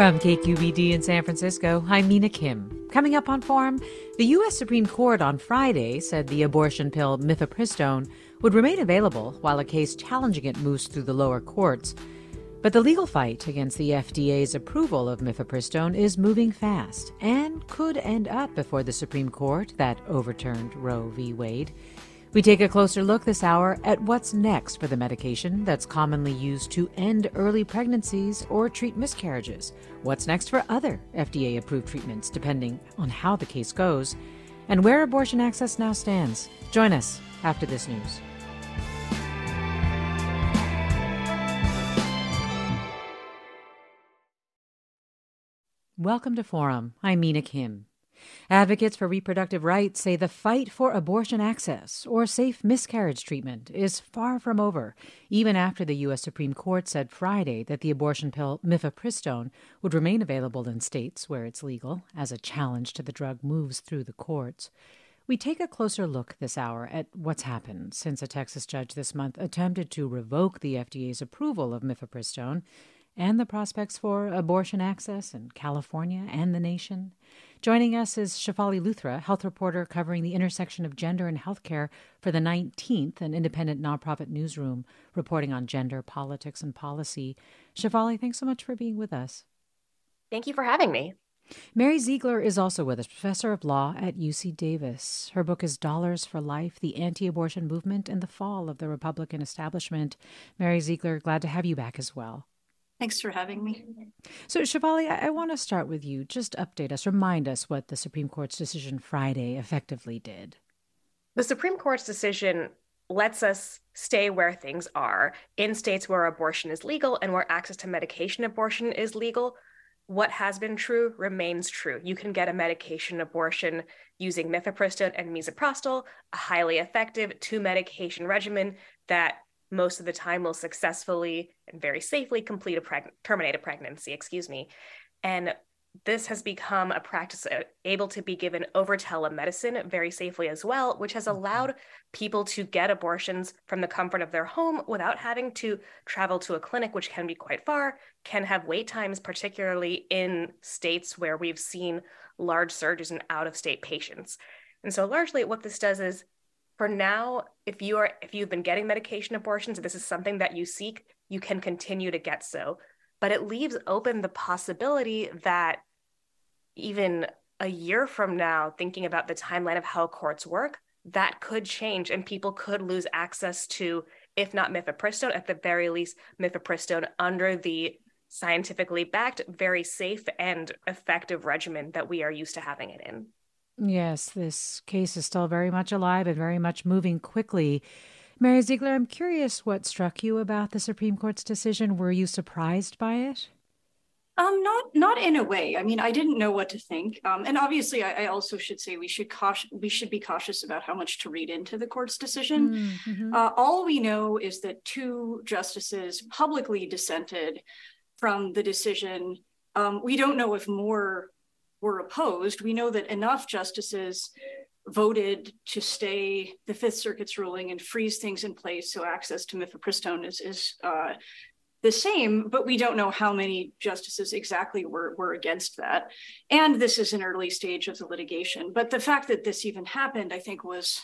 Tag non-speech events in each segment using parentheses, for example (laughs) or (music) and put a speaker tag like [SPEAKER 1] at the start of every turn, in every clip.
[SPEAKER 1] From KQED in San Francisco, I'm Mina Kim. Coming up on Forum, the U.S. Supreme Court on Friday said the abortion pill mifepristone would remain available while a case challenging it moves through the lower courts. But the legal fight against the FDA's approval of mifepristone is moving fast and could end up before the Supreme Court that overturned Roe v. Wade. We take a closer look this hour at what's next for the medication that's commonly used to end early pregnancies or treat miscarriages. What's next for other FDA approved treatments, depending on how the case goes, and where abortion access now stands. Join us after this news. Welcome to Forum. I'm Mina Kim. Advocates for reproductive rights say the fight for abortion access or safe miscarriage treatment is far from over, even after the U.S. Supreme Court said Friday that the abortion pill mifepristone would remain available in states where it's legal as a challenge to the drug moves through the courts. We take a closer look this hour at what's happened since a Texas judge this month attempted to revoke the FDA's approval of mifepristone and the prospects for abortion access in California and the nation. Joining us is Shefali Luthra, health reporter covering the intersection of gender and healthcare for the 19th, an independent nonprofit newsroom reporting on gender, politics, and policy. Shefali, thanks so much for being with us.
[SPEAKER 2] Thank you for having me.
[SPEAKER 1] Mary Ziegler is also with us, professor of law at UC Davis. Her book is Dollars for Life The Anti Abortion Movement and the Fall of the Republican Establishment. Mary Ziegler, glad to have you back as well.
[SPEAKER 3] Thanks for having me.
[SPEAKER 1] So, Shefali, I, I want to start with you. Just update us, remind us what the Supreme Court's decision Friday effectively did.
[SPEAKER 2] The Supreme Court's decision lets us stay where things are in states where abortion is legal and where access to medication abortion is legal. What has been true remains true. You can get a medication abortion using mifepristone and misoprostol, a highly effective two medication regimen that most of the time will successfully and very safely complete a preg- terminate a pregnancy, excuse me. And this has become a practice uh, able to be given over telemedicine very safely as well, which has mm-hmm. allowed people to get abortions from the comfort of their home without having to travel to a clinic, which can be quite far, can have wait times, particularly in states where we've seen large surges in out of state patients. And so, largely, what this does is for now, if you are if you've been getting medication abortions, if this is something that you seek, you can continue to get so. But it leaves open the possibility that even a year from now, thinking about the timeline of how courts work, that could change and people could lose access to, if not mifepristone, at the very least, mifepristone under the scientifically backed, very safe and effective regimen that we are used to having it in.
[SPEAKER 1] Yes, this case is still very much alive and very much moving quickly. Mary Ziegler, I'm curious what struck you about the Supreme Court's decision. Were you surprised by it?
[SPEAKER 3] Um, not not in a way. I mean, I didn't know what to think. Um, and obviously, I, I, also should say we should cautious we should be cautious about how much to read into the court's decision. Mm-hmm. Uh, all we know is that two justices publicly dissented from the decision. Um, we don't know if more were opposed, we know that enough justices voted to stay the Fifth Circuit's ruling and freeze things in place so access to mifepristone is, is uh, the same, but we don't know how many justices exactly were, were against that. And this is an early stage of the litigation. But the fact that this even happened, I think, was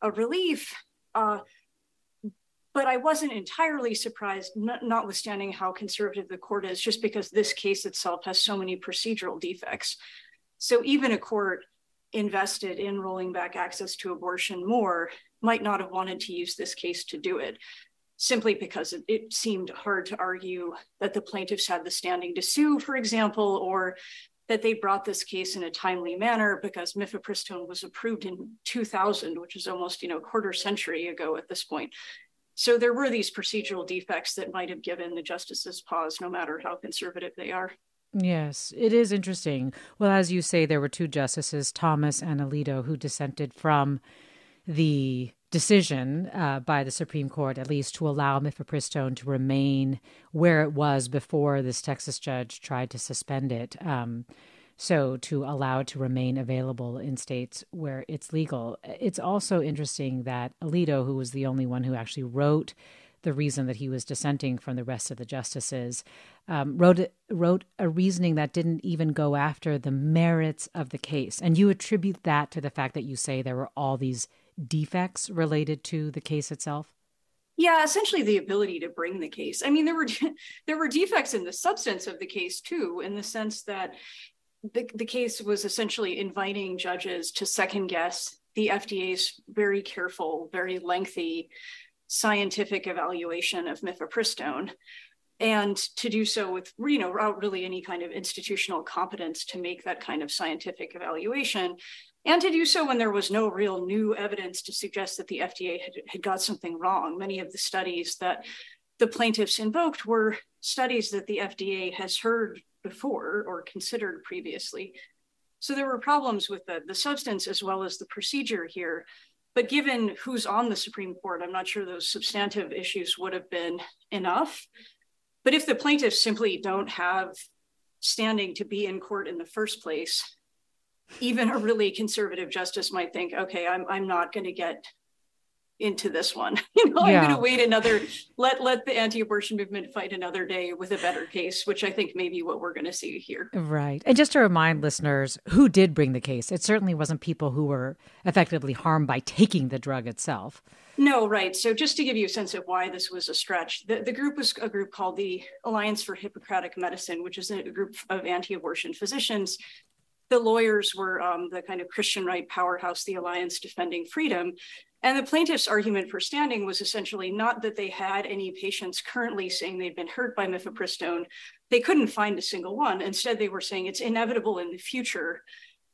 [SPEAKER 3] a relief. Uh, but I wasn't entirely surprised, notwithstanding how conservative the court is, just because this case itself has so many procedural defects. So even a court invested in rolling back access to abortion more might not have wanted to use this case to do it simply because it, it, seemed hard to argue that the plaintiffs had the standing to sue, for example, or that they brought this case in a timely manner because mifepristone was approved in 2000, which is almost you know a quarter century ago at this point. So there were these procedural defects that might have given the justices pause, no matter how conservative they are.
[SPEAKER 1] Yes, it is interesting. Well, as you say, there were two justices, Thomas and Alito, who dissented from the decision uh, by the Supreme Court, at least to allow mifepristone to remain where it was before this Texas judge tried to suspend it. Um, so to allow it to remain available in states where it's legal. It's also interesting that Alito, who was the only one who actually wrote the reason that he was dissenting from the rest of the justices, um, wrote wrote a reasoning that didn't even go after the merits of the case. And you attribute that to the fact that you say there were all these defects related to the case itself.
[SPEAKER 3] Yeah, essentially the ability to bring the case. I mean, there were (laughs) there were defects in the substance of the case too, in the sense that the, the case was essentially inviting judges to second guess the FDA's very careful, very lengthy scientific evaluation of mifepristone and to do so with you know without really any kind of institutional competence to make that kind of scientific evaluation and to do so when there was no real new evidence to suggest that the FDA had, had got something wrong. Many of the studies that the plaintiffs invoked were studies that the FDA has heard before or considered previously. So there were problems with the, the substance as well as the procedure here. But given who's on the Supreme Court, I'm not sure those substantive issues would have been enough. But if the plaintiffs simply don't have standing to be in court in the first place, even a really conservative justice might think, okay, I'm, I'm not going to get into this one. (laughs) You know, yeah. I'm going to wait another let let the anti-abortion movement fight another day with a better case, which I think may be what we're going to see here.
[SPEAKER 1] Right. And just to remind listeners who did bring the case, it certainly wasn't people who were effectively harmed by taking the drug itself.
[SPEAKER 3] No, right. So just to give you a sense of why this was a stretch, the, the group was a group called the Alliance for Hippocratic Medicine, which is a group of anti-abortion physicians the lawyers were um, the kind of Christian right powerhouse, the Alliance Defending Freedom. And the plaintiff's argument for standing was essentially not that they had any patients currently saying they'd been hurt by mifepristone. They couldn't find a single one. Instead, they were saying it's inevitable in the future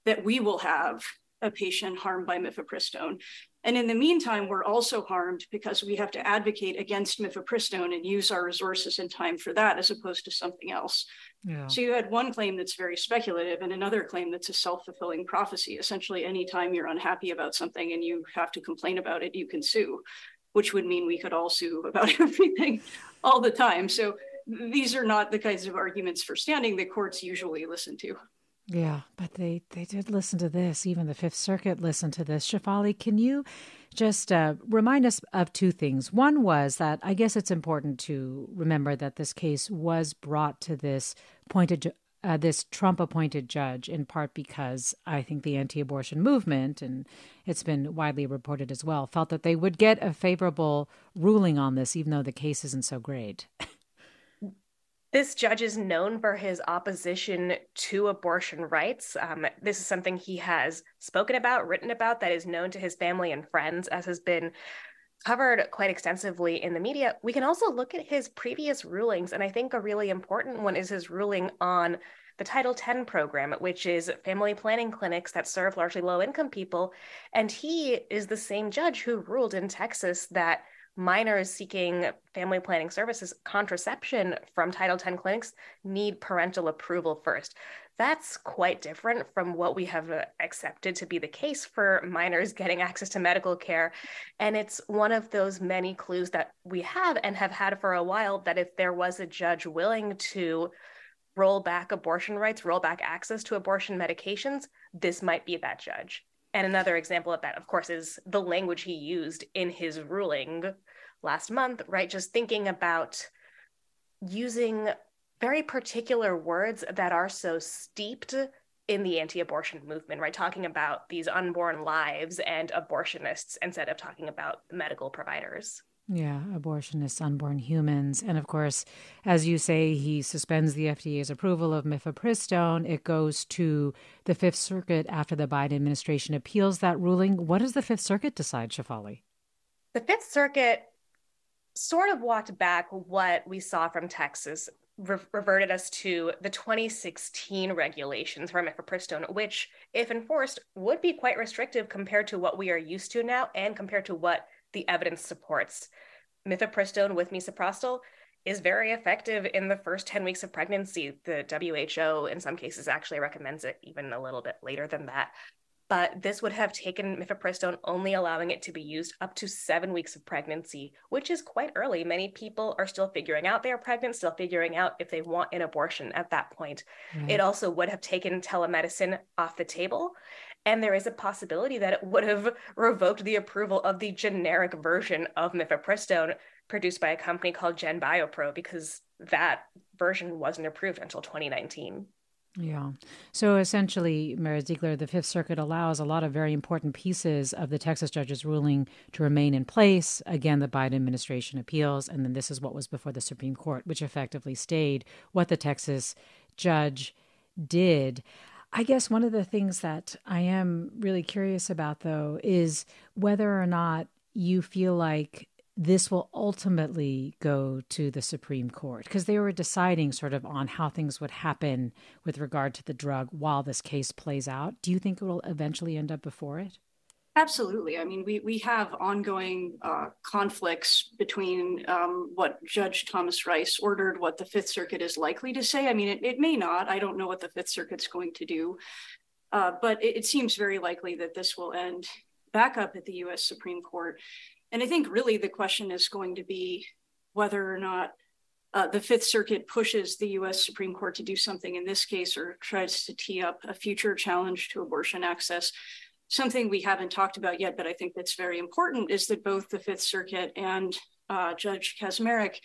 [SPEAKER 3] that we will have a patient harmed by mifepristone. And in the meantime, we're also harmed because we have to advocate against mifepristone and use our resources and time for that as opposed to something else. Yeah. So you had one claim that's very speculative and another claim that's a self-fulfilling prophecy. Essentially, anytime you're unhappy about something and you have to complain about it, you can sue, which would mean we could all sue (laughs) about everything all the time. So these are not the kinds of arguments for standing that courts usually listen to.
[SPEAKER 1] Yeah, but they they did listen to this. Even the Fifth Circuit listened to this. Shefali, can you just uh, remind us of two things? One was that I guess it's important to remember that this case was brought to this pointed uh, this Trump appointed judge in part because I think the anti abortion movement, and it's been widely reported as well, felt that they would get a favorable ruling on this, even though the case isn't so great. (laughs)
[SPEAKER 2] This judge is known for his opposition to abortion rights. Um, this is something he has spoken about, written about, that is known to his family and friends, as has been covered quite extensively in the media. We can also look at his previous rulings, and I think a really important one is his ruling on the Title X program, which is family planning clinics that serve largely low income people. And he is the same judge who ruled in Texas that minors seeking family planning services, contraception from Title X clinics need parental approval first. That's quite different from what we have accepted to be the case for minors (laughs) getting access to medical care. And it's one of those many clues that we have and have had for a while that if there was a judge willing to roll back abortion rights, roll back access to abortion medications, this might be that judge. And another example of that, of course, is the language he used in his ruling last month, right? Just thinking about using very particular words that are so steeped in the anti-abortion movement, right? Talking about these unborn lives and abortionists instead of talking about medical providers.
[SPEAKER 1] Yeah, abortionists, unborn humans. And of course, as you say, he suspends the FDA's approval of mifepristone. It goes to the Fifth Circuit after the Biden administration appeals that ruling. What does the Fifth Circuit decide, Shefali?
[SPEAKER 2] The Fifth Circuit sort of walked back what we saw from Texas re- reverted us to the 2016 regulations for mifepristone, which, if enforced, would be quite restrictive compared to what we are used to now and compared to what the evidence supports. Mifepristone with misoprostol is very effective in the first 10 weeks of pregnancy. The WHO, in some cases, actually recommends it even a little bit later than that but this would have taken mifepristone only allowing it to be used up to seven weeks of pregnancy, which is quite early. Many people are still figuring out they are pregnant, still figuring out if they want an abortion at that point. Mm-hmm. It also would have taken telemedicine off the table. And there is a possibility that it would have (laughs) revoked the approval of the generic version of mifepristone produced by a company called GenBioPro because that version wasn't approved until 2019.
[SPEAKER 1] Yeah. So essentially, Meredith Ziegler, the Fifth Circuit allows a lot of very important pieces of the Texas judge's ruling to remain in place. Again, the Biden administration appeals, and then this is what was before the Supreme Court, which effectively stayed what the Texas judge did. I guess one of the things that I am really curious about, though, is whether or not you feel like this will ultimately go to the Supreme Court because they were deciding sort of on how things would happen with regard to the drug while this case plays out. Do you think it will eventually end up before it?
[SPEAKER 3] Absolutely. I mean, we, we have ongoing uh, conflicts between um, what Judge Thomas Rice ordered, what the Fifth Circuit is likely to say. I mean, it, it may not. I don't know what the Fifth Circuit's going to do. Uh, but it, it seems very likely that this will end back up at the US Supreme Court. And I think really the question is going to be whether or not uh, the Fifth Circuit pushes the US Supreme Court to do something in this case or tries to tee up a future challenge to abortion access. Something we haven't talked about yet, but I think that's very important, is that both the Fifth Circuit and uh, Judge Kacsmaryk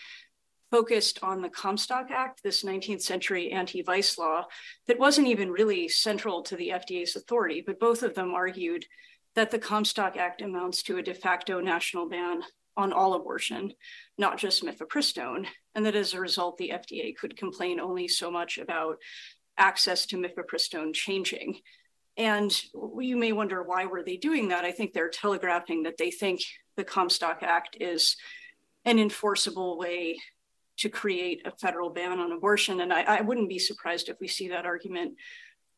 [SPEAKER 3] focused on the Comstock Act, this 19th century anti vice law that wasn't even really central to the FDA's authority, but both of them argued that the Comstock Act amounts to a de facto national ban on all abortion, not just mifepristone, and that as a result, the FDA could complain only so much about access to mifepristone changing. And you may wonder why were they doing that? I think they're telegraphing that they think the Comstock Act is an enforceable way to create a federal ban on abortion. And I, I wouldn't be surprised if we see that argument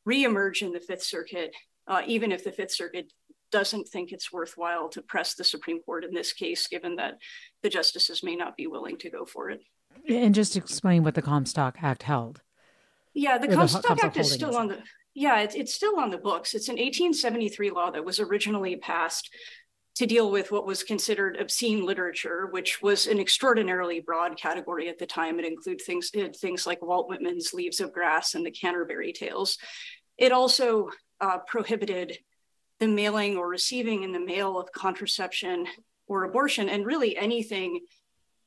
[SPEAKER 3] reemerge in the Fifth Circuit, uh, even if the Fifth Circuit doesn't think it's worthwhile to press the Supreme Court in this case, given that the justices may not be willing to go for it.
[SPEAKER 1] And just explain what the Comstock Act held.
[SPEAKER 3] Yeah, the Comstock, the Comstock Act is still on the yeah, it's, it's still on the books. It's an 1873 law that was originally passed to deal with what was considered obscene literature, which was an extraordinarily broad category at the time. It included things, it things like Walt Whitman's Leaves of Grass and the Canterbury Tales. It also uh, prohibited the mailing or receiving in the mail of contraception or abortion, and really anything.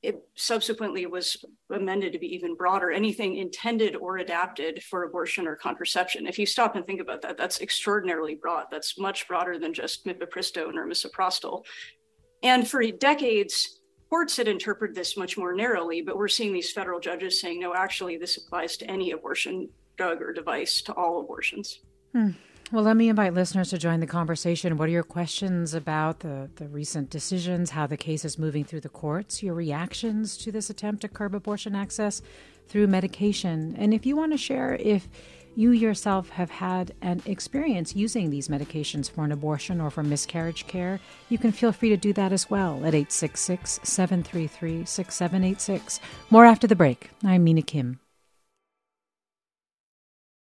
[SPEAKER 3] It subsequently was amended to be even broader anything intended or adapted for abortion or contraception. If you stop and think about that, that's extraordinarily broad. That's much broader than just mifepristone or misoprostol. And for decades, courts had interpreted this much more narrowly, but we're seeing these federal judges saying, no, actually, this applies to any abortion drug or device, to all abortions.
[SPEAKER 1] Hmm. Well, let me invite listeners to join the conversation. What are your questions about the, the recent decisions, how the case is moving through the courts, your reactions to this attempt to curb abortion access through medication? And if you want to share if you yourself have had an experience using these medications for an abortion or for miscarriage care, you can feel free to do that as well at 866 733 6786. More after the break. I'm Mina Kim.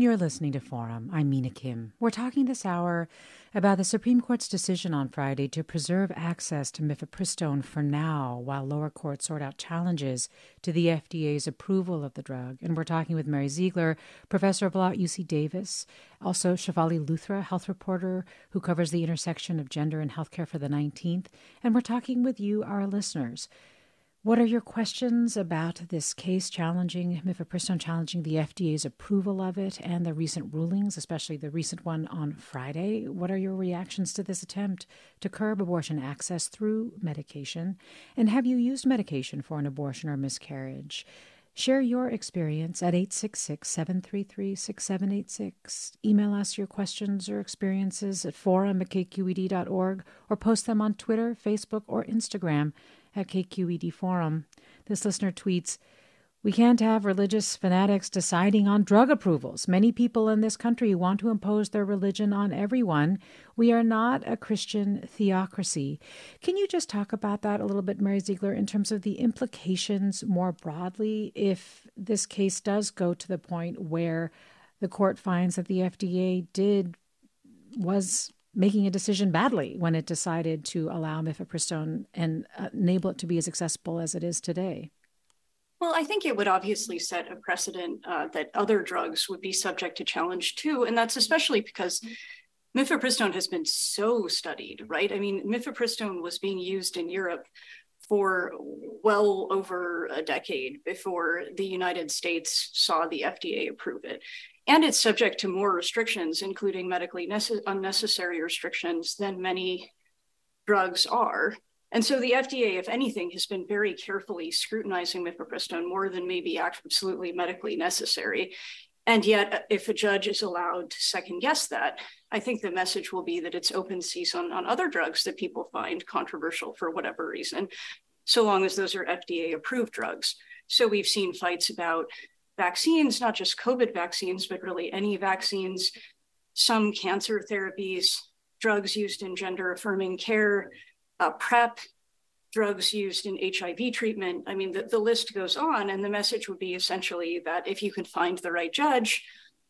[SPEAKER 1] You're listening to Forum. I'm Mina Kim. We're talking this hour about the Supreme Court's decision on Friday to preserve access to mifepristone for now while lower courts sort out challenges to the FDA's approval of the drug. And we're talking with Mary Ziegler, professor of law at UC Davis, also Shefali Luthra, health reporter who covers the intersection of gender and healthcare for the 19th. And we're talking with you, our listeners. What are your questions about this case challenging mifepristone, challenging the FDA's approval of it and the recent rulings, especially the recent one on Friday? What are your reactions to this attempt to curb abortion access through medication? And have you used medication for an abortion or miscarriage? Share your experience at 866 733 6786. Email us your questions or experiences at forum at kqed.org or post them on Twitter, Facebook, or Instagram at KQED Forum. This listener tweets, we can't have religious fanatics deciding on drug approvals. Many people in this country want to impose their religion on everyone. We are not a Christian theocracy. Can you just talk about that a little bit, Mary Ziegler, in terms of the implications more broadly if this case does go to the point where the court finds that the FDA did was making a decision badly when it decided to allow mifepristone and uh, enable it to be as accessible as it is today?
[SPEAKER 3] Well, I think it would obviously set a precedent uh, that other drugs would be subject to challenge too. And that's especially because mifepristone has been so studied, right? I mean, mifepristone was being used in Europe for well over a decade before the United States saw the FDA approve it. And it's subject to more restrictions, including medically nece- unnecessary restrictions, than many drugs are. And so the FDA, if anything, has been very carefully scrutinizing mifepristone more than maybe absolutely medically necessary. And yet, if a judge is allowed to second guess that, I think the message will be that it's open season on other drugs that people find controversial for whatever reason, so long as those are FDA approved drugs. So we've seen fights about vaccines, not just COVID vaccines, but really any vaccines, some cancer therapies, drugs used in gender affirming care, uh, PrEP, drugs used in HIV treatment. I mean, the, the list goes on. And the message would be essentially that if you can find the right judge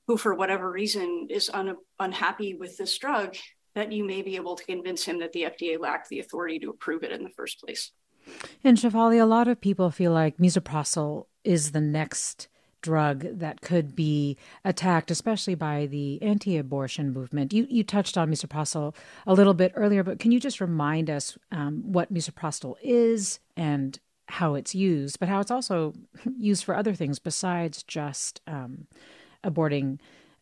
[SPEAKER 3] who, for whatever reason, is un- unhappy with this drug, that you may be able to convince him that the FDA lacked the authority to approve it in the first place.
[SPEAKER 1] And Shefali, a lot of people feel like misoprostol is the next drug that could be attacked, especially by the anti-abortion movement. You you touched on misoprostol a little bit earlier, but can you just remind us um, what misoprostol is and how it's used, but how it's also (laughs) used for other things besides just um, aborting,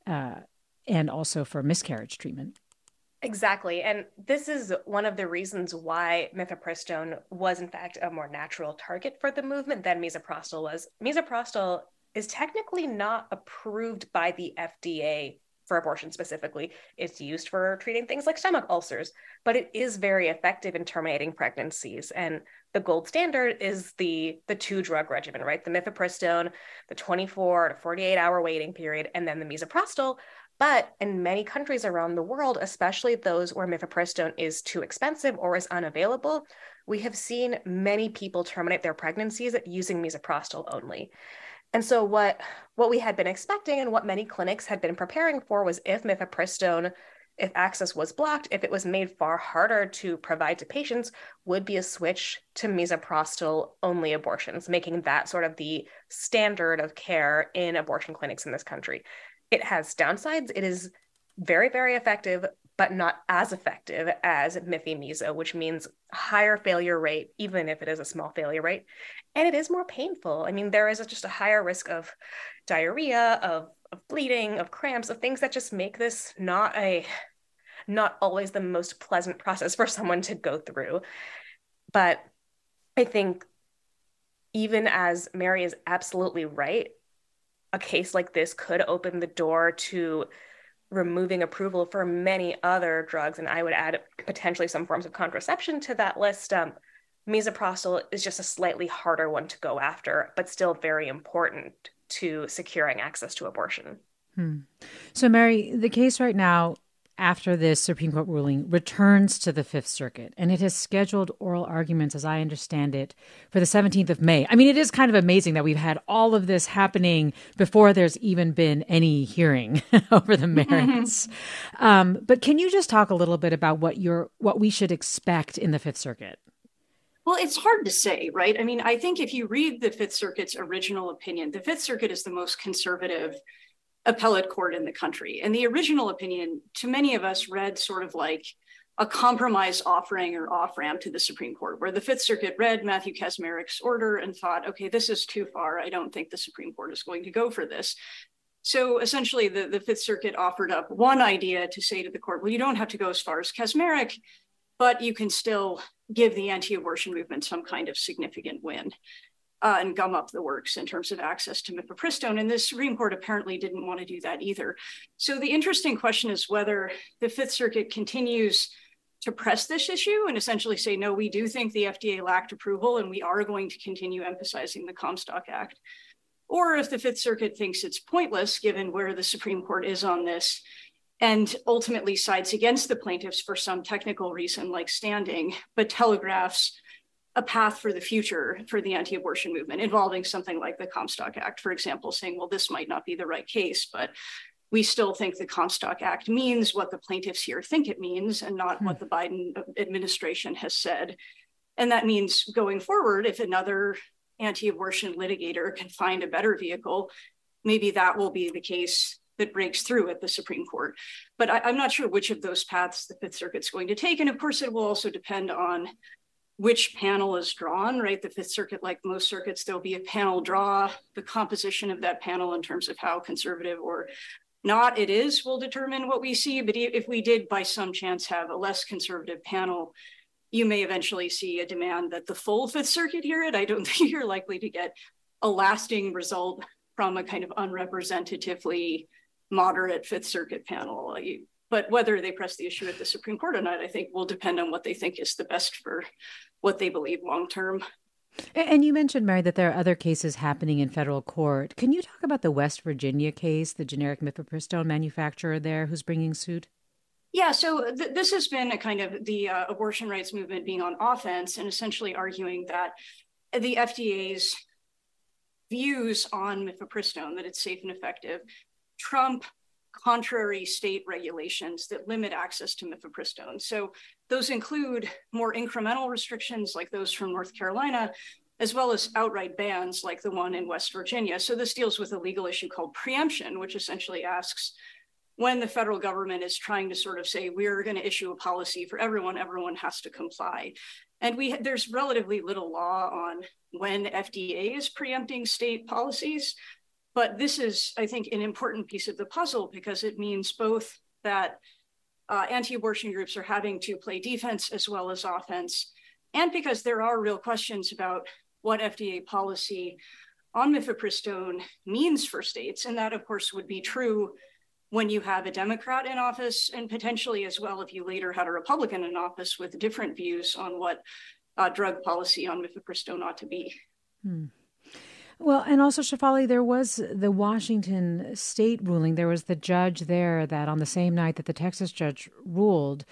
[SPEAKER 1] uh, and also for miscarriage treatment?
[SPEAKER 2] Exactly. And this is one of the reasons why mifepristone was, in fact, a more natural target for the movement than misoprostol was. Misoprostol is technically not approved by the FDA for abortion specifically. It's used for treating things like stomach ulcers, but it is very effective in terminating pregnancies. And the gold standard is the the two drug regimen, right? The mifepristone, the 24 to 48 hour waiting period, and then the misoprostol. But in many countries around the world, especially those where mifepristone is too expensive or is unavailable, we have seen many people terminate their pregnancies using misoprostol only. And so what what we had been expecting and what many clinics had been preparing for was if mifepristone if access was blocked, if it was made far harder to provide to patients, would be a switch to misoprostol only abortions, making that sort of the standard of care in abortion clinics in this country. It has downsides. It is very, very effective, but not as effective as Mify which means higher failure rate, even if it is a small failure rate. And it is more painful. I mean, there is just a higher risk of diarrhea, of, of bleeding, of cramps, of things that just make this not a not always the most pleasant process for someone to go through. But I think even as Mary is absolutely right, a case like this could open the door to removing approval for many other drugs, and I would add potentially some forms of contraception to that list. Um, misoprostol is just a slightly harder one to go after, but still very important to securing access to abortion.
[SPEAKER 1] Hmm. So, Mary, the case right now after this Supreme Court ruling returns to the Fifth Circuit, and it has scheduled oral arguments, as I understand it, for the 17th of May. I mean, it is kind of amazing that we've had all of this happening before there's even been any hearing (laughs) over the merits. (laughs) um, but can you just talk a little bit about what you're, what we should expect in the Fifth Circuit?
[SPEAKER 3] Well, it's hard to say, right? I mean, I think if you read the Fifth Circuit's original opinion, the Fifth Circuit is the most conservative appellate court in the country. And the original opinion, to many of us, read sort of like a compromise offering or off ramp to the Supreme Court, where the Fifth Circuit read Matthew Kacsmaryk's order and thought, okay, this is too far. I don't think the Supreme Court is going to go for this. So essentially, the, the Fifth Circuit offered up one idea to say to the court, well, you don't have to go as far as Kacsmaryk, but you can still give the anti abortion movement some kind of significant win uh, and gum up the works in terms of access to mifepristone. And the Supreme Court apparently didn't want to do that either. So the interesting question is whether the Fifth Circuit continues to press this issue and essentially say, no, we do think the FDA lacked approval and we are going to continue emphasizing the Comstock Act. Or if the Fifth Circuit thinks it's pointless, given where the Supreme Court is on this, and ultimately sides against the plaintiffs for some technical reason like standing, but telegraphs a path for the future for the anti abortion movement involving something like the Comstock Act, for example, saying, well, this might not be the right case, but we still think the Comstock Act means what the plaintiffs here think it means and not hmm. what the Biden administration has said. And that means going forward, if another anti abortion litigator can find a better vehicle, maybe that will be the case that breaks through at the Supreme Court. But I, am not sure which of those paths the Fifth Circuit's going to take. And of course, it will also depend on which panel is drawn, right? The Fifth Circuit, like most circuits, there'll be a panel draw. The composition of that panel in terms of how conservative or not it is will determine what we see. But if we did by some chance have a less conservative panel, you may eventually see a demand that the full Fifth Circuit hear it. I don't (laughs) think you're likely to get a lasting result from a kind of unrepresentatively moderate Fifth Circuit panel. Uh, but whether they press the issue at the Supreme Court or not, I think will depend on what they think is the best for what they believe long term.
[SPEAKER 1] And you mentioned, Mary, that there are other cases happening in federal court. Can you talk about the West Virginia case, the generic mifepristone manufacturer there who's bringing suit?
[SPEAKER 3] Yeah, so th- this has been a kind of the uh, abortion rights movement being on offense and essentially arguing that the FDA's views on mifepristone, that it's safe and effective, trump contrary state regulations that limit access to mifepristone. So those include more incremental restrictions like those from North Carolina, as well as outright bans like the one in West Virginia. So this deals with a legal issue called preemption, which essentially asks when the federal government is trying to sort of say we're going to issue a policy for everyone, everyone has to comply. And we there's relatively little law on when FDA is preempting state policies. But this is, I think, an important piece of the puzzle because it means both that uh, anti abortion groups are having to play defense as well as offense, and because there are real questions about what FDA policy on mifepristone means for states. And that, of course, would be true when you have a Democrat in office, and potentially as well if you later had a Republican in office with different views on what uh, drug policy on mifepristone ought to be.
[SPEAKER 1] Hmm. Well, and also, Shefali, there was the Washington state ruling. There was the judge there that on the same night that the Texas judge ruled,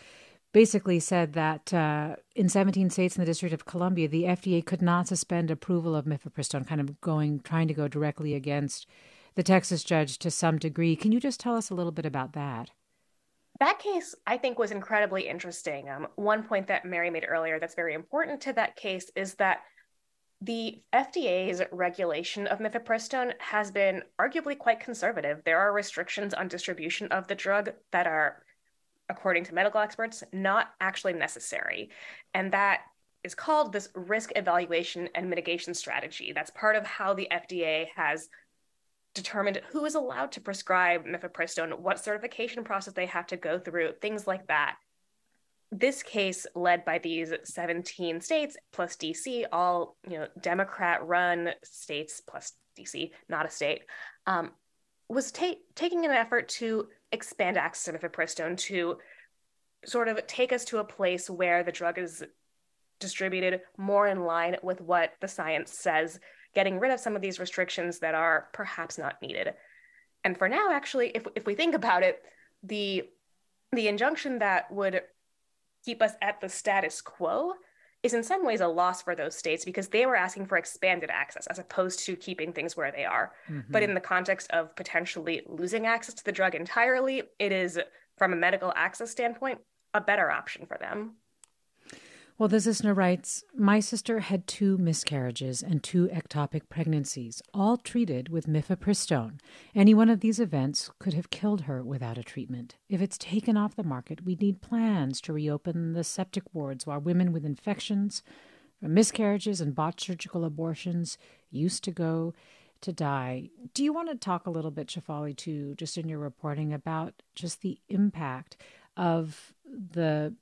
[SPEAKER 1] basically said that uh, in 17 states in the District of Columbia, the FDA could not suspend approval of mifepristone, kind of going, trying to go directly against the Texas judge to some degree. Can you just tell us a little bit about that?
[SPEAKER 2] that case, I think, was incredibly interesting. Um, one point that Mary made earlier that's very important to that case is that the FDA's regulation of mifepristone has been arguably quite conservative. There are restrictions on distribution of the drug that are, according to medical experts, not actually necessary. And that is called this risk evaluation and mitigation strategy. That's part of how the FDA has determined who is allowed to prescribe mifepristone, what certification process they have to go through, things like that. This case, led by these 17 states plus DC, all you know, Democrat-run states plus DC, not a state, um, was ta- taking an effort to expand access to mifepristone to sort of take us to a place where the drug is distributed more in line with what the science says getting rid of some of these restrictions that are perhaps not needed. And for now, actually, if, if we think about it, the the injunction that would keep us at the status quo is in some ways a loss for those states because they were asking for expanded access as opposed to keeping things where they are. Mm-hmm. But in the context of potentially losing access to the drug entirely, it is, from a medical access standpoint, a better option for them.
[SPEAKER 1] Well, this listener writes My sister had two miscarriages and two ectopic pregnancies, all treated with mifepristone. Any one of these events could have killed her without a treatment. If it's taken off the market, we need plans to reopen the septic wards while women with infections from miscarriages and botched surgical abortions used to go to die. Do you want to talk a little bit, Shefali, too, just in your reporting about just the impact of the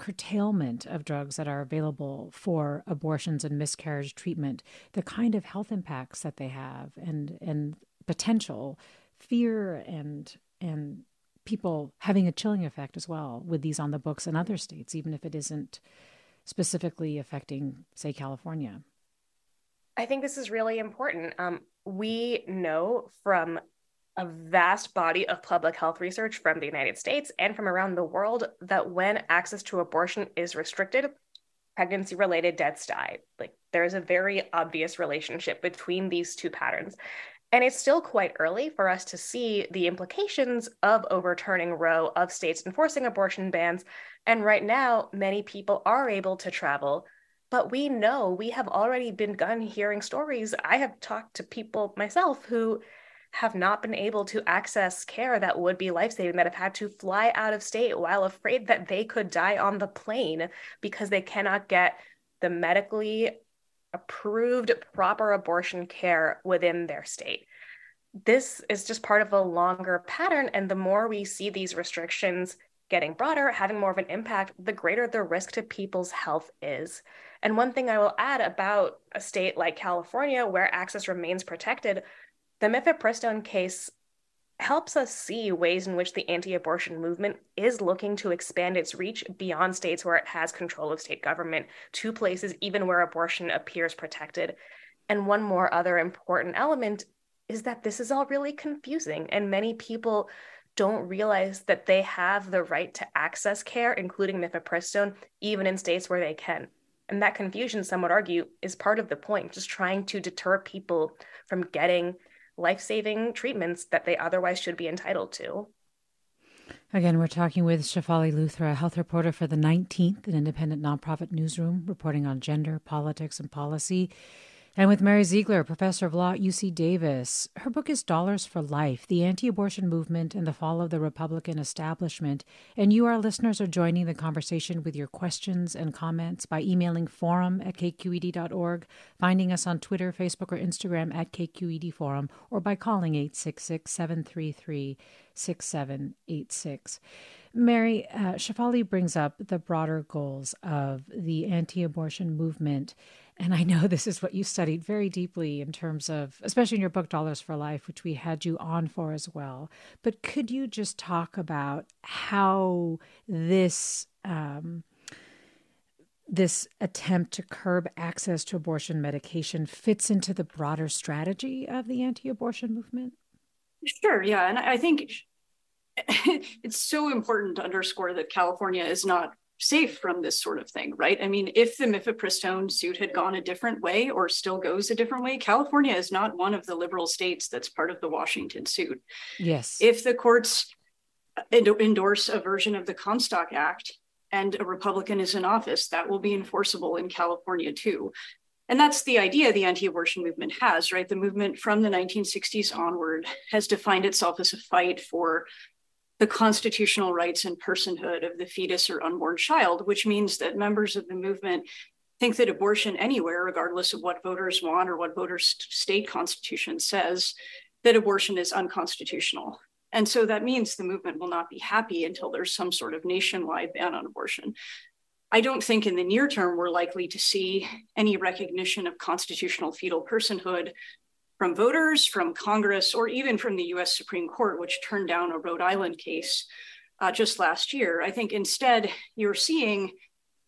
[SPEAKER 1] curtailment of drugs that are available for abortions and miscarriage treatment, the kind of health impacts that they have, and and potential fear and and people having a chilling effect as well with these on the books in other states, even if it isn't specifically affecting, say, California.
[SPEAKER 2] I think this is really important. Um, we know from a vast body of public health research from the United States and from around the world that when access to abortion is restricted, pregnancy related deaths die. Like there's a very obvious relationship between these two patterns. And it's still quite early for us to see the implications of overturning Roe, of states enforcing abortion bans. And right now, many people are able to travel. But we know we have already begun hearing stories. I have talked to people myself who have not been able to access care that would be life saving, that have had to fly out of state while afraid that they could die on the plane because they cannot get the medically approved proper abortion care within their state. This is just part of a longer pattern. And the more we see these restrictions getting broader, having more of an impact, the greater the risk to people's health is. And one thing I will add about a state like California, where access remains protected, the mifepristone case helps us see ways in which the anti abortion movement is looking to expand its reach beyond states where it has control of state government to places even where abortion appears protected. And one more other important element is that this is all really confusing, and many people don't realize that they have the right to access care, including mifepristone, even in states where they can. And that confusion, some would argue, is part of the point, just trying to deter people from getting life saving treatments that they otherwise should be entitled to.
[SPEAKER 1] Again, we're talking with Shefali Luthra, a health reporter for the 19th, an independent nonprofit newsroom reporting on gender, politics, and policy. And with Mary Ziegler, professor of law at UC Davis. Her book is Dollars for Life The Anti Abortion Movement and the Fall of the Republican Establishment. And you, our listeners, are joining the conversation with your questions and comments by emailing forum at kqed.org, finding us on Twitter, Facebook, or Instagram at KQED Forum, or by calling 866 733 6786. Mary, uh, Shefali brings up the broader goals of the anti abortion movement and I know (laughs) this is what you studied very deeply in terms of, especially in your book, Dollars for Life, which we had you on for as well. But could you just talk about how this, um, this attempt to curb access to abortion medication fits into the broader strategy of the anti abortion movement?
[SPEAKER 3] Sure, yeah. And I think (laughs) it's so important to underscore that California is not safe from this sort of thing, right? I mean, if the mifepristone suit had gone a different way or still goes a different way, California is not one of the liberal states that's part of the Washington suit.
[SPEAKER 1] Yes.
[SPEAKER 3] If the courts endorse a version of the Comstock Act and a Republican is in office, that will be enforceable in California too. And that's the idea the anti abortion movement has, right? The movement from the 1960s onward has defined itself as a fight for the constitutional rights and personhood of the fetus or unborn child, which means that members of the movement think that abortion anywhere, regardless of what voters want or what voters' state constitution says, that abortion is unconstitutional. And so that means the movement will not be happy until there's some sort of nationwide ban on abortion. I don't think in the near term we're likely to see any recognition of constitutional fetal personhood from voters, from Congress, or even from the US Supreme Court, which turned down a Rhode Island case uh, just last year. I think instead you're seeing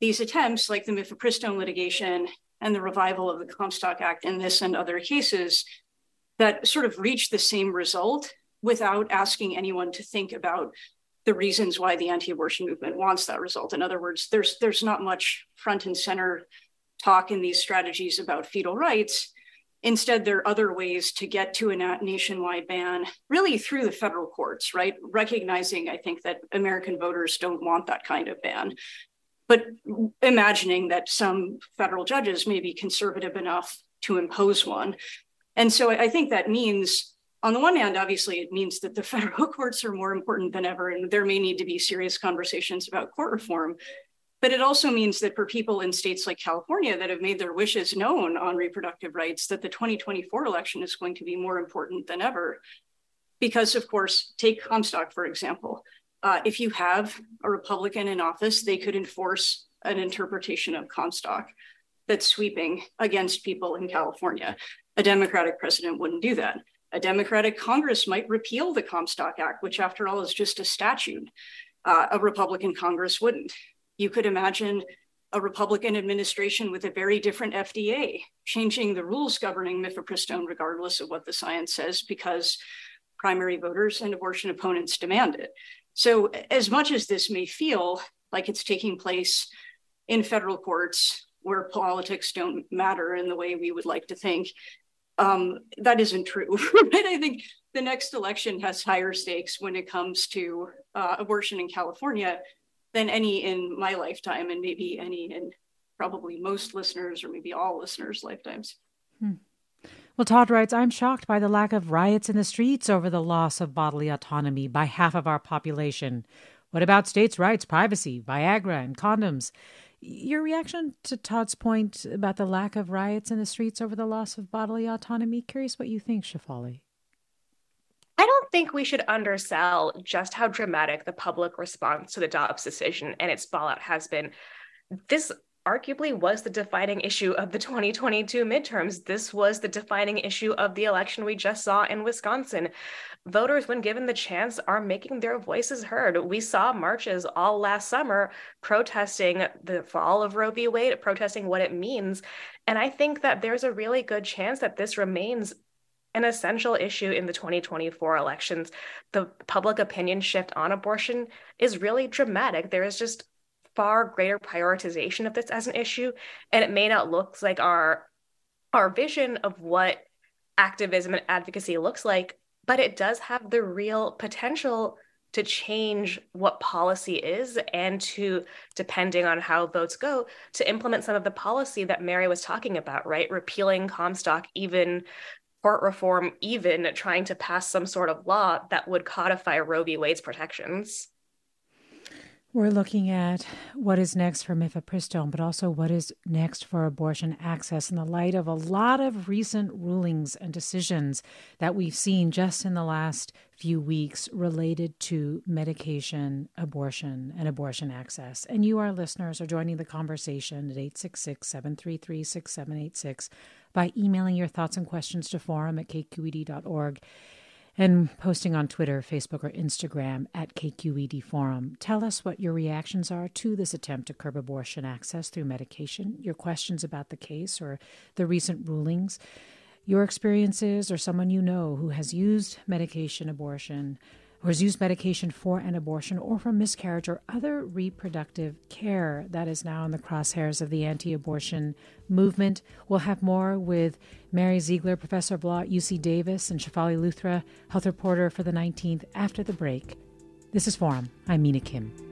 [SPEAKER 3] these attempts, like the mifepristone litigation and the revival of the Comstock Act in this and other cases, that sort of reach the same result without asking anyone to think about the reasons why the anti-abortion movement wants that result. In other words, there's there's not much front and center talk in these strategies about fetal rights. Instead, there are other ways to get to a nationwide ban, really through the federal courts, right? Recognizing, I think, that American voters don't want that kind of ban, but imagining that some federal judges may be conservative enough to impose one. And so I think that means on the one hand, obviously, it means that the (laughs) federal courts are more important than ever, and there may need to be serious conversations about court reform. But it also means that for people in states like California that have made their wishes known on reproductive rights, that the 2024 election is going to be more important than ever. Because, of course, take Comstock, for example. Uh, if you have a Republican in office, they could enforce an interpretation of Comstock that's sweeping against people in California. A Democratic president wouldn't do that a Democratic Congress might repeal the Comstock Act, which, after all, is just a statute. Uh, a Republican Congress wouldn't. You could imagine a Republican administration with a very different FDA changing the rules governing mifepristone, regardless of what the science says, because primary voters and abortion opponents demand it. So, as much as this may feel like it's taking place in federal courts where politics don't matter in the way we would like to think, um, that isn't true. (laughs) I think the next election has higher stakes when it comes to uh, abortion in California than any in my lifetime, and maybe any in probably most listeners or maybe all listeners' lifetimes. Hmm.
[SPEAKER 1] Well, Todd writes, I'm shocked by the lack of riots in the streets over the loss of bodily autonomy by half of our population. What about states' rights, privacy, Viagra, and condoms? Your reaction to Todd's point about the lack of riots in the streets over the loss of bodily autonomy, curious what you think, Shefali.
[SPEAKER 2] I don't think we should undersell just how dramatic the public response to the Dobbs decision and its fallout has been. This arguably was the defining issue of the 2022 midterms. This was the defining issue of the election we just saw in Wisconsin. Voters, when given the chance, are making their voices heard. We saw marches all last summer protesting the fall of Roe v. Wade, protesting what it means. And I think that there's a really good chance that this remains an essential issue in the 2024 elections. The public opinion shift on abortion is really dramatic. There is just far greater prioritization of this as an issue and it may not look like our our vision of what activism and advocacy looks like but it does have the real potential to change what policy is and to depending on how votes go to implement some of the policy that mary was talking about right repealing comstock even court reform even trying to pass some sort of law that would codify roe v. Wade's protections
[SPEAKER 1] we're looking at what is next for mifepristone, but also what is next for abortion access in the light of a lot of recent rulings and decisions that we've seen just in the last few weeks related to medication, abortion, and abortion access. And you, our listeners, are joining the conversation at 866 733 6786 by emailing your thoughts and questions to forum at kqed.org and posting on Twitter, Facebook, or Instagram at KQED Forum. Tell us what your reactions are to this attempt to curb abortion access through medication, your questions about the case or the recent rulings, your experiences, or someone you know who has used medication abortion or has used medication for an abortion or for miscarriage or other reproductive care that is now in the crosshairs of the anti abortion movement. We'll have more with Mary Ziegler, Professor of Law at UC Davis, and Shefali Luthra, health reporter for the 19th, after the break. This is Forum. I'm Mina Kim.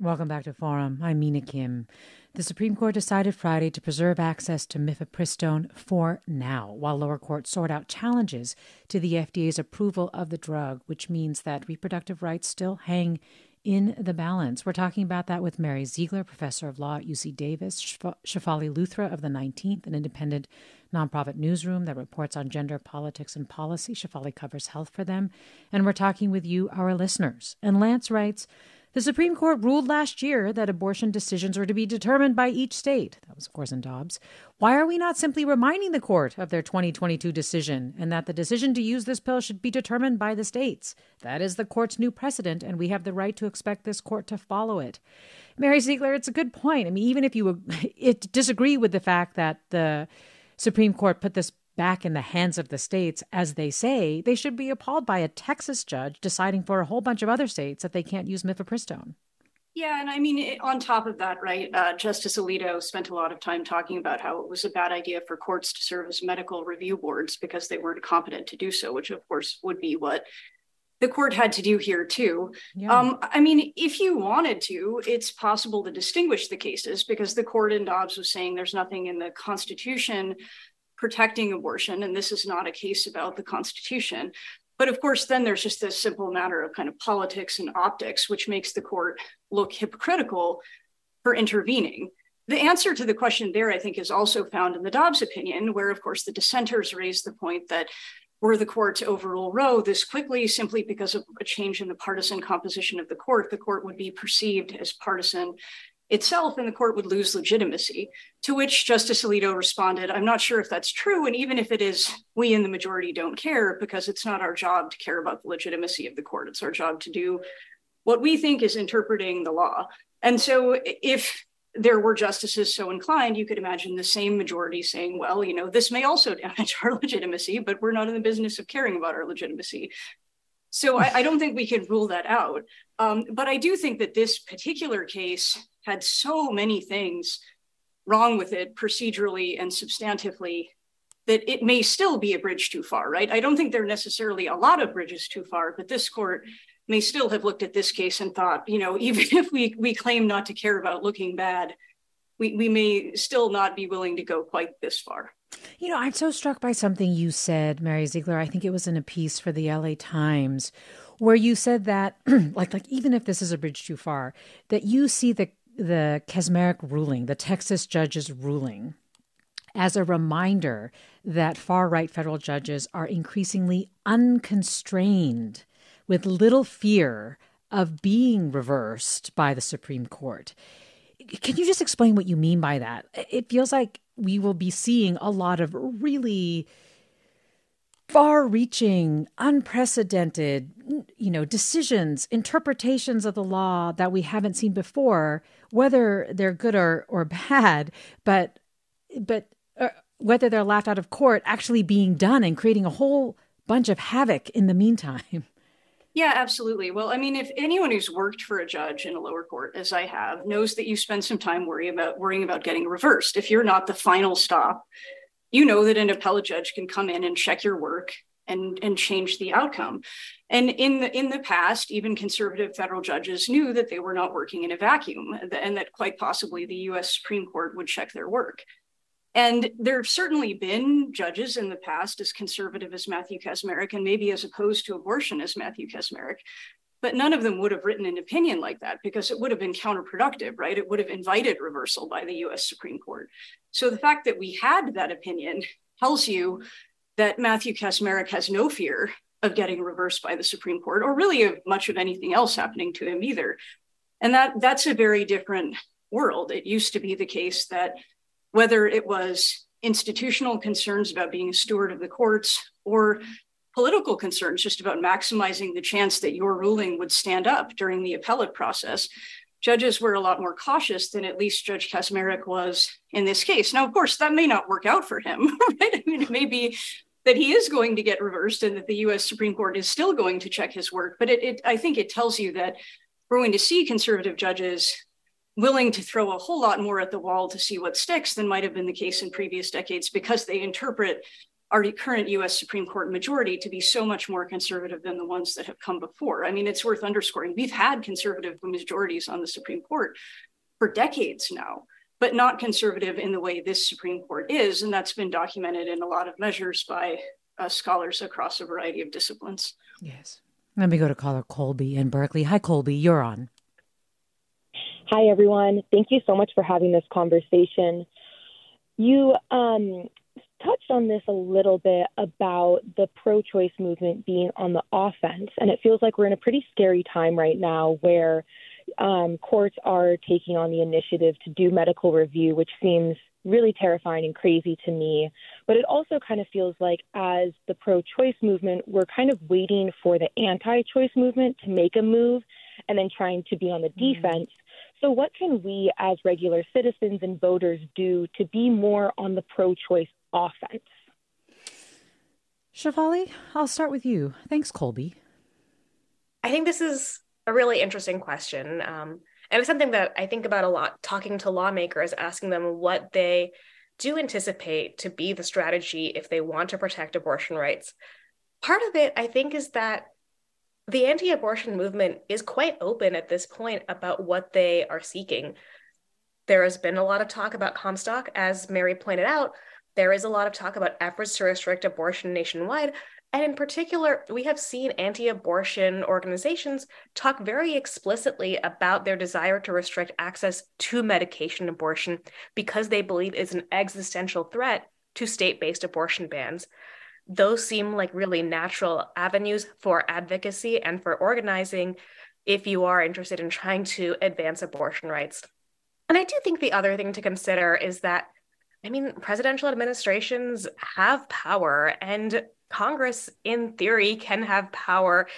[SPEAKER 1] Welcome back to Forum. I'm Mina Kim. The Supreme Court decided Friday to preserve access to mifepristone for now, while lower courts sort out challenges to the FDA's approval of the drug, which means that reproductive rights still hang in the balance. We're talking about that with Mary Ziegler, professor of law at UC Davis, Shefali Luthra of the 19th, an independent nonprofit newsroom that reports on gender, politics, and policy. Shefali covers health for them. And we're talking with you, our listeners. And Lance writes, the Supreme Court ruled last year that abortion decisions were to be determined by each state. That was, of course, in Dobbs. Why are we not simply reminding the court of their 2022 decision and that the decision to use this pill should be determined by the states? That is the court's new precedent, and we have the right to expect this court to follow it. Mary Ziegler, it's a good point. I mean, even if you (laughs) disagree with the fact that the Supreme Court put this back in the hands of the states, as they say, they should be appalled by a Texas judge deciding for a whole bunch of other states that they can't use mifepristone.
[SPEAKER 3] Yeah, and I mean, it, on top of that, right, uh, Justice Alito spent a lot of time talking about how it was a bad idea for courts to serve as medical review boards because they weren't competent to do so, which of course would be what the court had to do here too. Yeah. Um, I mean, if you wanted to, it's possible to distinguish the cases because the court in Dobbs was saying there's nothing in the Constitution protecting abortion, and this is not a case about the Constitution. But of course, then there's just this simple matter of kind of politics and optics, which makes the court look hypocritical for intervening. The answer to the question there, I think, is also found in the Dobbs opinion, where, of course, the dissenters raised the point that were the court to overrule Roe this quickly, simply because of a change in the partisan composition of the court, the court would be perceived as partisan itself and the court would lose legitimacy. To which Justice Alito responded, I'm not sure if that's true. And even if it is, we in the majority don't care because it's not our job to care about the legitimacy of the court. It's our job to do what we think is interpreting the law. And so if there were justices so inclined, you could imagine the same majority saying, well, you know, this may also damage (laughs) our legitimacy, but we're not in the business of caring about our legitimacy. So I, I don't think we can rule that out. Um, but I do think that this particular case had so many things wrong with it procedurally and substantively that it may still be a bridge too far, right? I don't think there are necessarily a lot of bridges too far, but this court may still have looked at this case and thought, you know, (laughs) even if we, we claim not to care about looking bad, we, we may still not be willing to go quite this far.
[SPEAKER 1] You know, I'm so struck by something you said, Mary Ziegler. I think it was in a piece for the LA Times where you said that (clears throat) like like even if this is a bridge too far, that you see the the Kacsmaryk ruling, the Texas judge's ruling as a reminder that far right federal judges are increasingly unconstrained with little fear of being reversed by the Supreme Court. Can you just explain what you mean by that? It feels like we will be seeing a lot of really far reaching, unprecedented, you know, decisions, interpretations of the law that we haven't seen before, whether they're good or, or bad, but, but uh, whether they're laughed out of court actually being done and creating a whole bunch of havoc in the meantime. (laughs)
[SPEAKER 3] Yeah, absolutely. Well, I mean, if anyone who's worked for a judge in a lower court, as I have, knows that you spend some time worrying about worrying about getting reversed. If you're not the final stop, you know that an appellate judge can come in and check your work and and change the outcome. And in the in the past, even conservative federal judges knew that they were not working in a vacuum, and that quite possibly the U.S. Supreme Court would check their work. And there have certainly been judges in the past as conservative as Matthew Kacsmaryk, and maybe as opposed to abortion as Matthew Kacsmaryk, but none of them would have written an opinion like that because it would have been counterproductive, right? It would have invited reversal by the US Supreme Court. So the fact that we had that opinion tells you that Matthew Kacsmaryk has no fear of getting reversed by the Supreme Court or really of much of anything else happening to him either. And that that's a very different world. It used to be the case that whether it was institutional concerns about being a steward of the courts or political concerns just about maximizing the chance that your ruling would stand up during the appellate process judges were a lot more cautious than at least judge kacsmaryk was in this case. Now of course that may not work out for him (laughs) right? I mean it may be that he is going to get reversed and that the us supreme court is still going to check his work but it, it i think it tells you that we're going to see conservative judges willing to throw a whole lot more at the wall to see what sticks than might have been the case in previous decades because they interpret our current US Supreme Court majority to be so much more conservative than the ones that have come before. I mean, it's worth underscoring. We've had conservative majorities on the Supreme Court for decades now, but not conservative in the way this Supreme Court is. And that's been documented in a lot of measures by uh, scholars across a variety of disciplines.
[SPEAKER 1] Yes. Let me go to caller Colby in Berkeley. Hi, Colby, you're on.
[SPEAKER 4] Hi, everyone. Thank you so much for having this conversation. You um, touched on this a little bit about the pro choice movement being on the offense. And it feels like we're in a pretty scary time right now where um, courts are taking on the initiative to do medical review, which seems really terrifying and crazy to me. But it also kind of feels like, as the pro choice movement, we're kind of waiting for the anti choice movement to make a move and then trying to be on the mm-hmm. defense. So, what can we as regular citizens and voters do to be more on the pro choice offense?
[SPEAKER 1] Shefali, I'll start with you. Thanks, Colby.
[SPEAKER 2] I think this is a really interesting question. Um, and it's something that I think about a lot talking to lawmakers, asking them what they do anticipate to be the strategy if they want to protect abortion rights. Part of it, I think, is that the anti abortion movement is quite open at this point about what they are seeking. There has been a lot of talk about Comstock, as Mary pointed out. There is a lot of talk about efforts to restrict abortion nationwide. And in particular, we have seen anti abortion organizations talk very explicitly about their desire to restrict access to medication abortion because they believe it's an existential threat to state based abortion bans those seem like really natural avenues for advocacy and for organizing if you are interested in trying to advance abortion rights. And I do think the other thing to consider is that, I mean, presidential administrations have power, and Congress, in theory, can have power.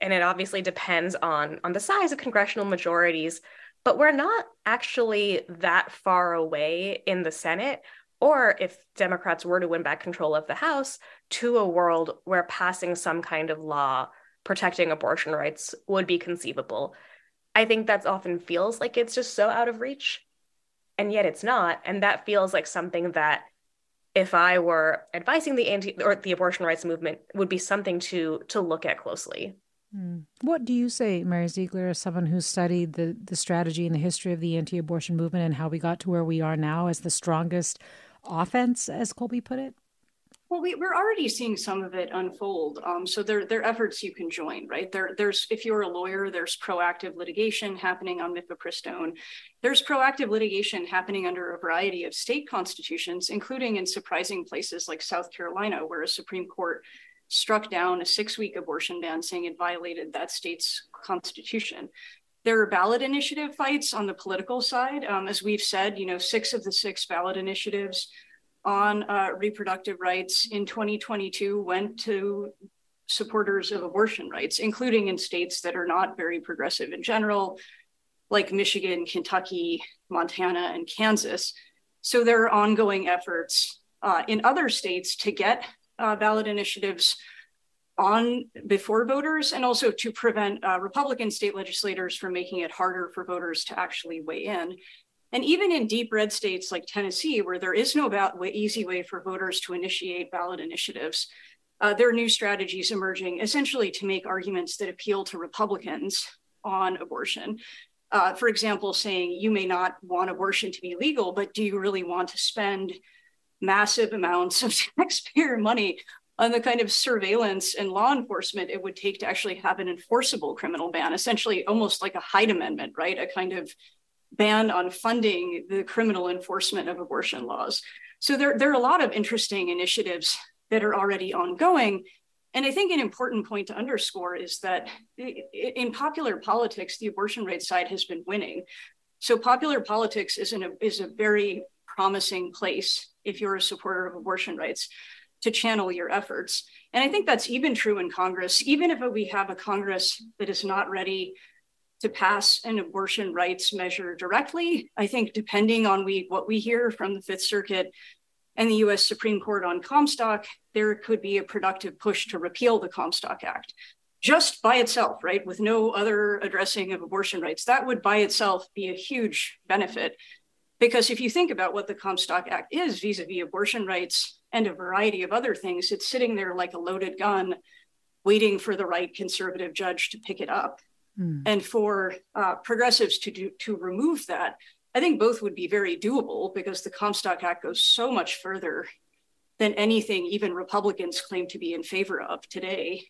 [SPEAKER 2] And it obviously depends on, on the size of congressional majorities. But we're not actually that far away in the Senate or if Democrats were to win back control of the House, to a world where passing some kind of law protecting abortion rights would be conceivable. I think that often feels like it's just so out of reach, and yet it's not. And that feels like something that, if I were advising the anti or the abortion rights movement, would be something to to look at closely.
[SPEAKER 1] Hmm. What do you say, Mary Ziegler, as someone who's studied the the strategy and the history of the anti-abortion movement and how we got to where we are now as the strongest offense, as Colby put it?
[SPEAKER 3] Well, we, are already seeing some of it unfold. Um, so there, there are efforts you can join, right? There, there's if you're a lawyer, there's proactive litigation happening on mifepristone. There's proactive litigation happening under a variety of state constitutions, including in surprising places like South Carolina, where a Supreme Court struck down a six-week abortion ban, saying it violated that state's constitution. There are ballot initiative fights on the political side. Um, as we've said, you know, six of the six ballot initiatives on uh, reproductive rights in 2022 went to supporters of abortion rights, including in states that are not very progressive in general, like Michigan, Kentucky, Montana, and Kansas. So there are ongoing efforts uh, in other states to get uh, ballot initiatives on before voters and also to prevent uh, Republican state legislators from making it harder for voters to actually weigh in. And even in deep red states like Tennessee, where there is no about easy way for voters to initiate ballot initiatives, uh, there are new strategies emerging essentially to make arguments that appeal to Republicans on abortion. Uh, for example, saying you may not want abortion to be legal, but do you really want to spend massive amounts of (laughs) taxpayer money on the kind of surveillance and law enforcement it would take to actually have an enforceable criminal ban, essentially almost like a Hyde Amendment, right? A kind of ban on funding the criminal enforcement of abortion laws. So there, there are a lot of interesting initiatives that are already ongoing. And I think an important point to underscore is that in popular politics, the abortion rights side has been winning. So popular politics is, a, is a very promising place if you're a supporter of abortion rights to channel your efforts. And I think that's even true in Congress, even if we have a Congress that is not ready to pass an abortion rights measure directly. I think depending on we what we hear from the Fifth Circuit and the US Supreme Court on Comstock, there could be a productive push to repeal the Comstock Act just by itself, right, with no other addressing of abortion rights. That would by itself be a huge benefit. Because if you think about what the Comstock Act is vis a vis abortion rights and a variety of other things, it's sitting there like a loaded gun, waiting for the right conservative judge to pick it up. Mm. And for uh, progressives to do to remove that, I think both would be very doable because the Comstock Act goes so much further than anything even Republicans claim to be in favor of today.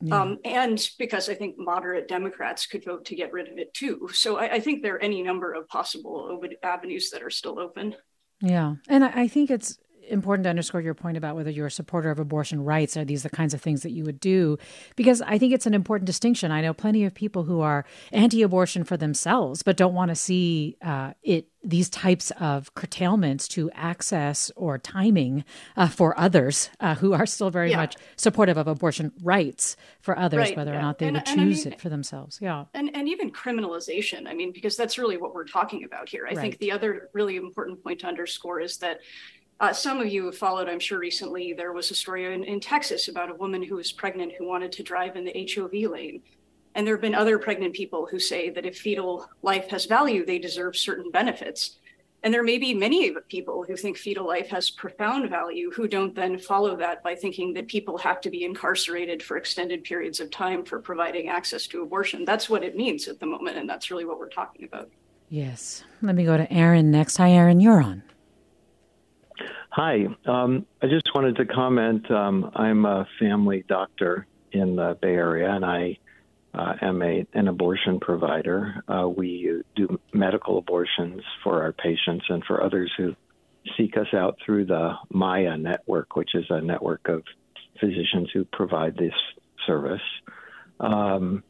[SPEAKER 3] Yeah. Um, and because I think moderate Democrats could vote to get rid of it too. So I, I, think there are any number of possible avenues that are still open.
[SPEAKER 1] Yeah. And I, I think it's important to underscore your point about whether you're a supporter of abortion rights. Are these the kinds of things that you would do? Because I think it's an important distinction. I know plenty of people who are anti-abortion for themselves, but don't want to see uh, it these types of curtailments to access or timing uh, for others uh, who are still very yeah. much supportive of abortion rights for others, right, whether yeah. or not they and, would choose I mean, it for themselves. Yeah.
[SPEAKER 3] And, and even criminalization. I mean, because that's really what we're talking about here. I right. think the other really important point to underscore is that uh, some of you have followed, I'm sure, recently. There was a story in, in Texas about a woman who was pregnant who wanted to drive in the HOV lane. And there have been other pregnant people who say that if fetal life has value, they deserve certain benefits. And there may be many people who think fetal life has profound value who don't then follow that by thinking that people have to be incarcerated for extended periods of time for providing access to abortion. That's what it means at the moment. And that's really what we're talking about.
[SPEAKER 1] Yes. Let me go to Aaron next. Hi, Aaron. You're on.
[SPEAKER 5] Hi. Um, I just wanted to comment. Um, I'm a family doctor in the Bay Area, and I uh, am a, an abortion provider. Uh, we do medical abortions for our patients and for others who seek us out through the Maya network, which is a network of physicians who provide this service. Um,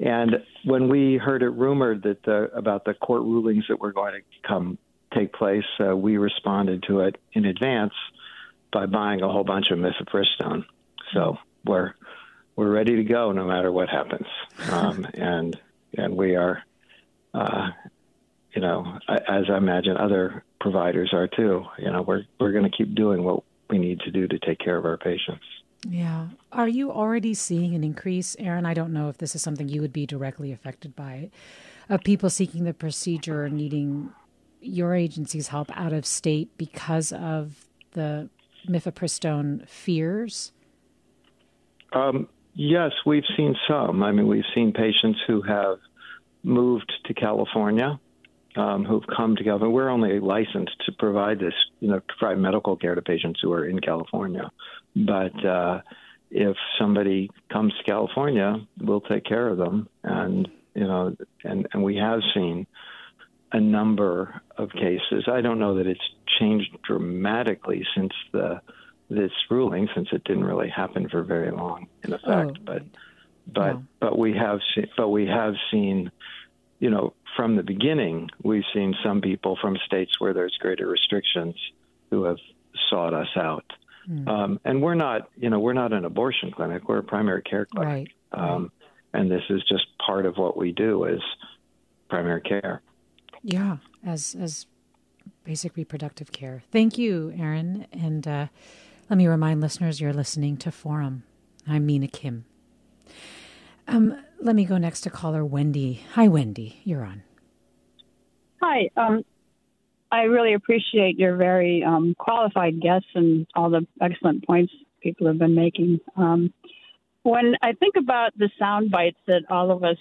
[SPEAKER 5] and when we heard it rumored that the, about the court rulings that were going to come take place, uh, we responded to it in advance by buying a whole bunch of mifepristone. So we're we're ready to go no matter what happens, (laughs) um, and and we are, uh, you know, as I imagine other providers are too. You know, we're we're going to keep doing what we need to do to take care of our patients.
[SPEAKER 1] Yeah. Are you already seeing an increase, Aaron? I don't know if this is something you would be directly affected by, of people seeking the procedure or needing your agency's help out of state because of the mifepristone fears?
[SPEAKER 5] Um, yes, we've seen some. I mean, we've seen patients who have moved to California, um, who've come to California. We're only licensed to provide this, you know, provide medical care to patients who are in California. But uh, if somebody comes to California, we'll take care of them. And, you know, and, and we have seen a number of cases. I don't know that it's changed dramatically since the this ruling, since it didn't really happen for very long in effect. Oh, but but but we have seen, but we have seen, you know, from the beginning, we've seen some people from states where there's greater restrictions who have sought us out. Mm. Um, and we're not, you know, we're not an abortion clinic. We're a primary care clinic. Right. Um, right. And this is just part of what we do is primary care.
[SPEAKER 1] Yeah, as as basic reproductive care. Thank you, Aaron. And uh, let me remind listeners you're listening to Forum. I'm Mina Kim. Um, let me go next to caller Wendy. Hi, Wendy. You're on.
[SPEAKER 6] Hi. Um, I really appreciate your very um, qualified guests and all the excellent points people have been making. When I think about the sound bites that all of us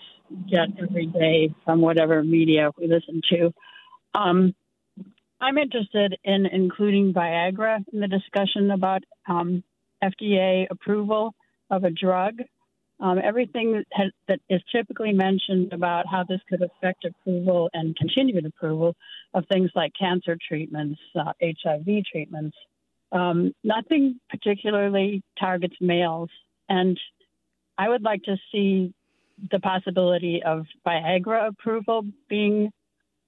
[SPEAKER 6] get every day from whatever media we listen to, um, I'm interested in including Viagra in the discussion about um, FDA approval of a drug. Um, everything that, has, that is typically mentioned about how this could affect approval and continued approval of things like cancer treatments, uh, HIV treatments, um, nothing particularly targets males. And I would like to see the possibility of Viagra approval being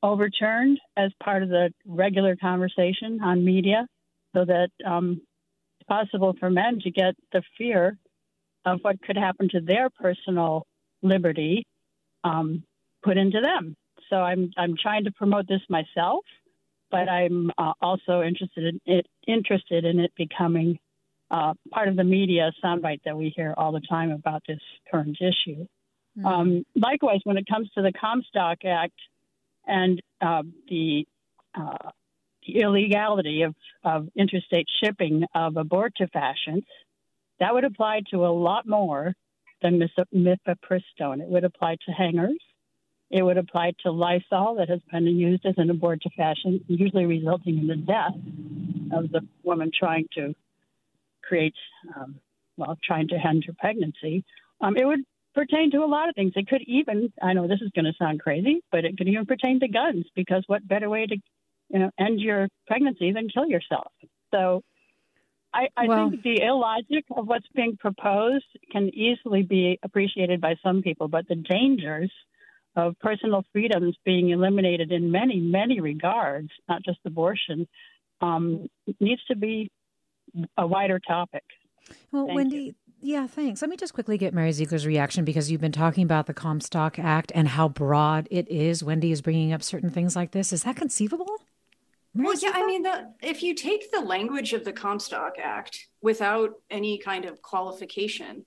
[SPEAKER 6] overturned as part of the regular conversation on media so that um, it's possible for men to get the fear of what could happen to their personal liberty um, put into them. So I'm I'm trying to promote this myself, but I'm uh, also interested in it interested in it becoming uh, part of the media soundbite that we hear all the time about this current issue. Mm-hmm. Um, likewise, when it comes to the Comstock Act and uh, the, uh, the illegality of, of interstate shipping of abortifacients, that would apply to a lot more than mifepristone. It would apply to hangers. It would apply to Lysol that has been used as an abortifacient, usually resulting in the death of the woman trying to create, um, well, trying to end her pregnancy. Um, it would pertain to a lot of things. It could even, I know this is going to sound crazy, but it could even pertain to guns because what better way to, you know, end your pregnancy than kill yourself? So I, I well, think the illogic of what's being proposed can easily be appreciated by some people, but the dangers of personal freedoms being eliminated in many, many regards, not just abortion, um, needs to be a wider topic.
[SPEAKER 1] Well, Thank Wendy, you. yeah, thanks. Let me just quickly get Mary Ziegler's reaction because you've been talking about the Comstock Act and how broad it is. Wendy is bringing up certain things like this. Is that conceivable?
[SPEAKER 3] Well, yeah, I mean, the, if you take the language of the Comstock Act without any kind of qualification,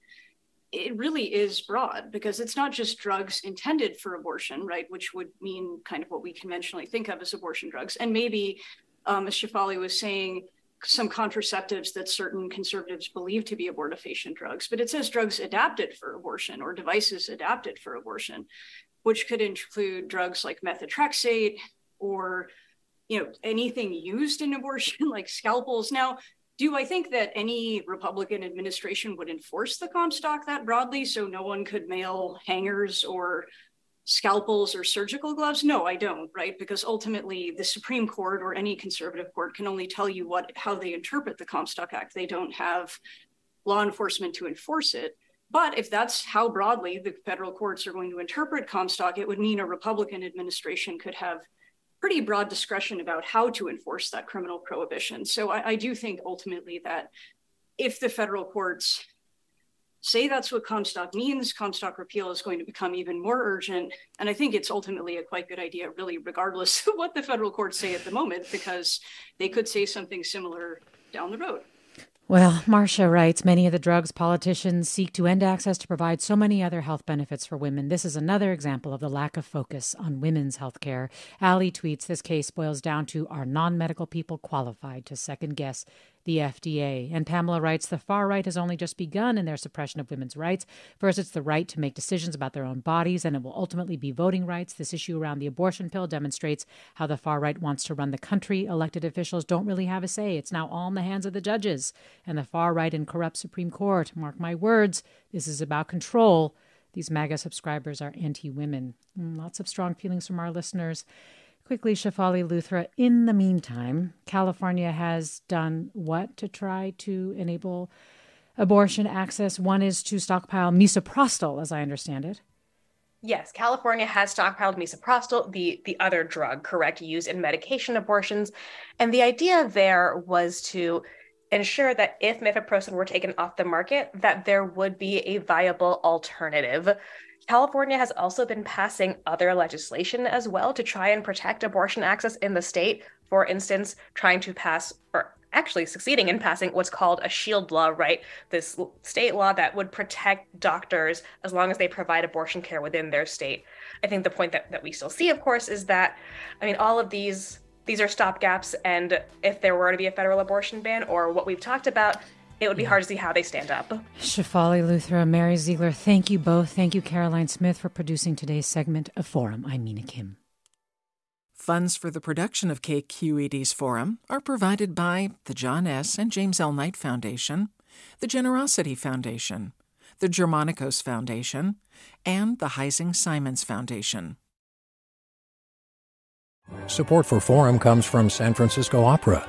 [SPEAKER 3] it really is broad because it's not just drugs intended for abortion, right? Which would mean kind of what we conventionally think of as abortion drugs. And maybe, um, as Shefali was saying, some contraceptives that certain conservatives believe to be abortifacient drugs, but it says drugs adapted for abortion or devices adapted for abortion, which could include drugs like methotrexate or you know anything used in abortion (laughs) like scalpels. Now do i think that any republican administration would enforce the comstock that broadly so no one could mail hangers or scalpels or surgical gloves? No i don't right? Because ultimately the supreme court or any conservative court can only tell you what how they interpret the comstock act. They don't have law enforcement to enforce it. But if that's how broadly the federal courts are going to interpret comstock it would mean a republican administration could have pretty broad discretion about how to enforce that criminal prohibition. So I, I do think ultimately that if the federal courts say that's what Comstock means, Comstock repeal is going to become even more urgent. And I think it's ultimately a quite good idea, really, regardless of what the federal courts say at the moment, because they could say something similar down the road.
[SPEAKER 1] Well, Marcia writes many of the drugs politicians seek to end access to provide so many other health benefits for women. This is another example of the lack of focus on women's health care. Ali tweets this case boils down to are non medical people qualified to second guess the FDA. And Pamela writes the far right has only just begun in their suppression of women's rights. First, it's the right to make decisions about their own bodies, and it will ultimately be voting rights. This issue around the abortion pill demonstrates how the far right wants to run the country. Elected officials don't really have a say. It's now all in the hands of the judges and the far right and corrupt Supreme Court. Mark my words, this is about control. These MAGA subscribers are anti women. Mm, lots of strong feelings from our listeners. Quickly, Shefali Luthra, in the meantime, California has done what to try to enable abortion access? One is to stockpile misoprostol, as I understand it.
[SPEAKER 2] Yes, California has stockpiled misoprostol, the, the other drug, correct, used in medication abortions. And the idea there was to ensure that if mifepristone were taken off the market, that there would be a viable alternative. California has also been passing other legislation as well to try and protect abortion access in the state. For instance, trying to pass, or actually succeeding in passing what's called a shield law, right? This state law that would protect doctors as long as they provide abortion care within their state. I think the point that, that we still see, of course, is that, I mean, all of these these are stopgaps and if there were to be a federal abortion ban or what we've talked about it would be hard to see how they stand up.
[SPEAKER 1] Shefali Luthra, Mary Ziegler, thank you both. Thank you, Caroline Smith, for producing today's segment of Forum. I'm Mina Kim.
[SPEAKER 7] Funds for the production of KQED's Forum are provided by the John S. and James L. Knight Foundation, the Generosity Foundation, the Germanacos Foundation, and the Heising Simons Foundation.
[SPEAKER 8] Support for Forum comes from San Francisco Opera.